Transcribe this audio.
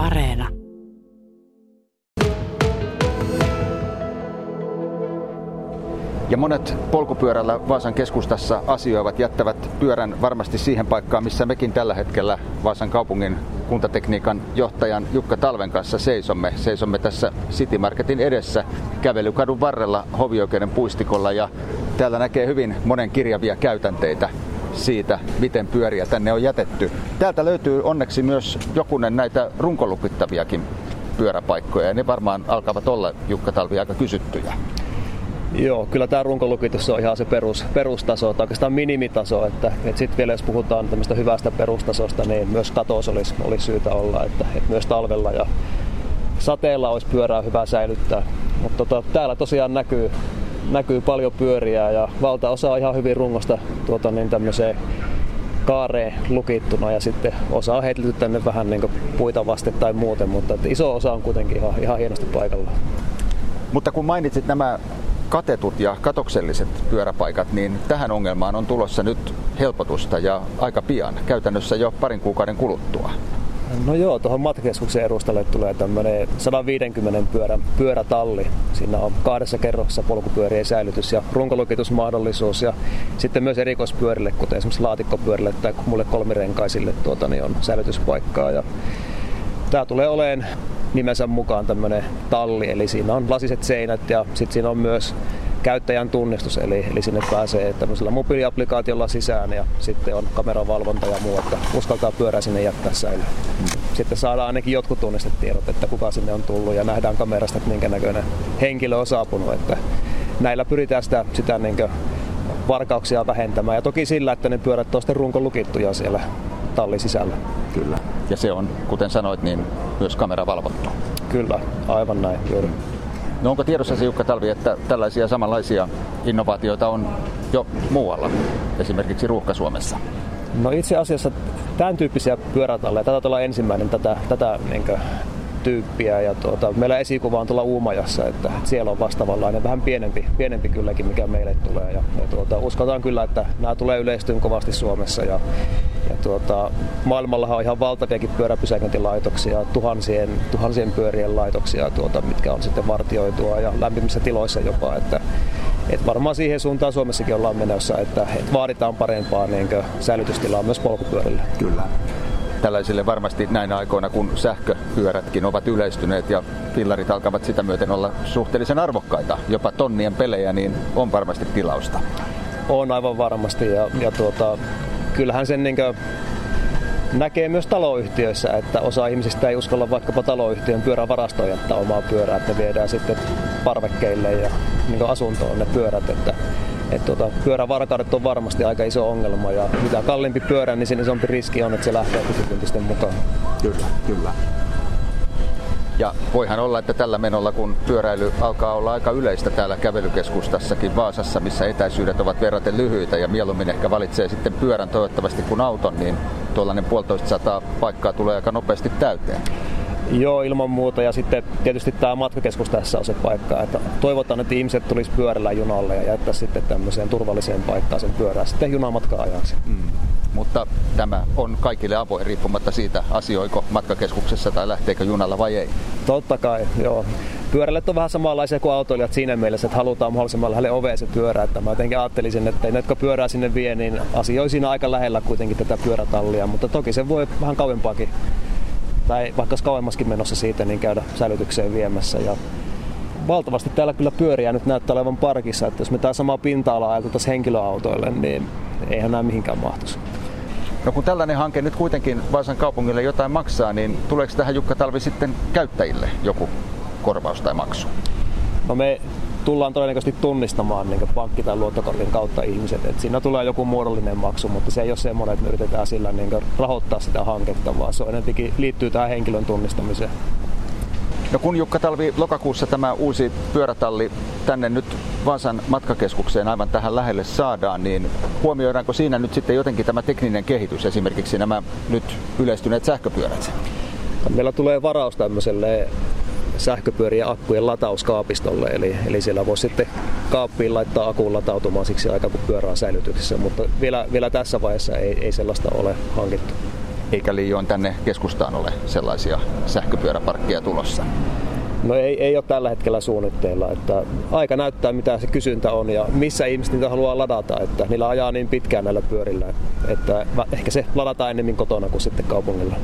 Areena. Ja monet polkupyörällä Vaasan keskustassa asioivat jättävät pyörän varmasti siihen paikkaan, missä mekin tällä hetkellä Vaasan kaupungin kuntatekniikan johtajan Jukka Talven kanssa seisomme. Seisomme tässä City Marketin edessä kävelykadun varrella hovioikeuden puistikolla ja täällä näkee hyvin monen kirjavia käytänteitä siitä, miten pyöriä tänne on jätetty. Täältä löytyy onneksi myös jokunen näitä runkolukittaviakin pyöräpaikkoja ja ne varmaan alkavat olla Jukka Talvi aika kysyttyjä. Joo, kyllä tämä runkolukitus on ihan se perus, perustaso, tai oikeastaan minimitaso, että, että sitten vielä jos puhutaan tämmöistä hyvästä perustasosta, niin myös katos olisi, olisi syytä olla, että, että myös talvella ja sateella olisi pyörää hyvä säilyttää. Mutta tota, täällä tosiaan näkyy, näkyy paljon pyöriä ja valtaosa on ihan hyvin rungosta tuota, niin tämmöiseen kaareen lukittuna ja sitten osa on heitelty tänne vähän niin puita vasten tai muuten, mutta iso osa on kuitenkin ihan, ihan hienosti paikalla. Mutta kun mainitsit nämä katetut ja katokselliset pyöräpaikat, niin tähän ongelmaan on tulossa nyt helpotusta ja aika pian, käytännössä jo parin kuukauden kuluttua. No joo, tuohon matkakeskuksen edustalle tulee tämmöinen 150 pyörän pyörätalli. Siinä on kahdessa kerroksessa polkupyörien säilytys ja runkolukitusmahdollisuus ja sitten myös erikoispyörille, kuten esimerkiksi laatikkopyörille tai mulle kolmirenkaisille tuota, niin on säilytyspaikkaa. Ja tämä tulee olemaan nimensä mukaan tämmöinen talli, eli siinä on lasiset seinät ja sitten siinä on myös käyttäjän tunnistus, eli, eli sinne pääsee tämmöisellä mobiiliaplikaatiolla sisään ja sitten on kameravalvonta ja muu, että uskaltaa pyörää sinne jättää säilyä. Sitten saadaan ainakin jotkut tunnistetiedot, että kuka sinne on tullut ja nähdään kamerasta, että minkä näköinen henkilö on saapunut. Että näillä pyritään sitä, sitä niin varkauksia vähentämään ja toki sillä, että ne pyörät on sitten runko lukittuja siellä tallin sisällä. Kyllä. Ja se on, kuten sanoit, niin myös kamera valvottu. Kyllä, aivan näin. Juuri. No onko tiedossa Jukka Talvi, että tällaisia samanlaisia innovaatioita on jo muualla, esimerkiksi Ruuhka-Suomessa? No itse asiassa tämän tyyppisiä pyörätalleja, tätä olla ensimmäinen tätä, tätä niin tyyppiä. Ja tuota, meillä esikuva on tuolla Uumajassa, että, siellä on vastaavanlainen, vähän pienempi, pienempi kylläkin, mikä meille tulee. Ja, ja tuota, uskotaan kyllä, että nämä tulee yleistyyn kovasti Suomessa. Ja, ja tuota, maailmallahan on ihan valtaviakin pyöräpysäköintilaitoksia, tuhansien, tuhansien pyörien laitoksia, tuota, mitkä on sitten vartioitua ja lämpimissä tiloissa jopa. Että, et varmaan siihen suuntaan Suomessakin ollaan menossa, että, että vaaditaan parempaa niin säilytystilaa myös polkupyörille. Kyllä tällaisille varmasti näinä aikoina, kun sähköpyörätkin ovat yleistyneet ja fillarit alkavat sitä myöten olla suhteellisen arvokkaita, jopa tonnien pelejä, niin on varmasti tilausta. On aivan varmasti ja, ja tuota, kyllähän sen niin näkee myös taloyhtiöissä, että osa ihmisistä ei uskalla vaikkapa taloyhtiön pyörävarastoon jättää omaa pyörää, että viedään sitten parvekkeille ja niin asuntoon ne pyörät. Että et tuota, pyörävarkaudet on varmasti aika iso ongelma ja mitä kalliimpi pyörä, niin sen isompi riski on, että se lähtee pysykyntisten mukaan. Kyllä, kyllä. Ja voihan olla, että tällä menolla, kun pyöräily alkaa olla aika yleistä täällä kävelykeskustassakin Vaasassa, missä etäisyydet ovat verraten lyhyitä ja mieluummin ehkä valitsee sitten pyörän toivottavasti kuin auton, niin tuollainen puolitoista sataa paikkaa tulee aika nopeasti täyteen. Joo, ilman muuta. Ja sitten tietysti tämä matkakeskus tässä on se paikka, että toivotaan, että ihmiset tulisi pyörällä junalle ja jättää sitten tämmöiseen turvalliseen paikkaan sen pyörää sitten junamatkaa ajaksi. Mm. Mutta tämä on kaikille avoin riippumatta siitä, asioiko matkakeskuksessa tai lähteekö junalla vai ei. Totta kai, joo. Pyöräilijät on vähän samanlaisia kuin autoilijat siinä mielessä, että halutaan mahdollisimman lähelle ovea se pyörä. Että mä jotenkin ajattelisin, että ne, jotka pyörää sinne vie, niin asioi siinä aika lähellä kuitenkin tätä pyörätallia. Mutta toki se voi vähän kauempaakin tai vaikka kauemmaskin menossa siitä, niin käydä säilytykseen viemässä. Ja valtavasti täällä kyllä pyöriä nyt näyttää olevan parkissa, että jos me tämä sama pinta-ala ajateltaisiin henkilöautoille, niin eihän nämä mihinkään mahtuisi. No kun tällainen hanke nyt kuitenkin Vaasan kaupungille jotain maksaa, niin tuleeko tähän Jukka Talvi sitten käyttäjille joku korvaus tai maksu? No me tullaan todennäköisesti tunnistamaan niin pankki- tai luottokortin kautta ihmiset. Et siinä tulee joku muodollinen maksu, mutta se ei ole semmoinen, että me yritetään sillä niin rahoittaa sitä hanketta, vaan se on enemmänkin liittyy tähän henkilön tunnistamiseen. No kun Jukka Talvi lokakuussa tämä uusi pyörätalli tänne nyt Vaasan matkakeskukseen aivan tähän lähelle saadaan, niin huomioidaanko siinä nyt sitten jotenkin tämä tekninen kehitys, esimerkiksi nämä nyt yleistyneet sähköpyörät? Meillä tulee varaus tämmöiselle sähköpyörien akkujen latauskaapistolle, eli, eli siellä voi sitten kaappiin laittaa akun latautumaan siksi aikaa, kun pyörä on säilytyksessä, mutta vielä, vielä tässä vaiheessa ei, ei sellaista ole hankittu. eikä liioin tänne keskustaan ole sellaisia sähköpyöräparkkeja tulossa? No ei, ei ole tällä hetkellä suunnitteilla. Että aika näyttää, mitä se kysyntä on ja missä ihmiset niitä haluaa ladata. Että niillä ajaa niin pitkään näillä pyörillä, että ehkä se ladataan enemmän kotona kuin sitten kaupungilla.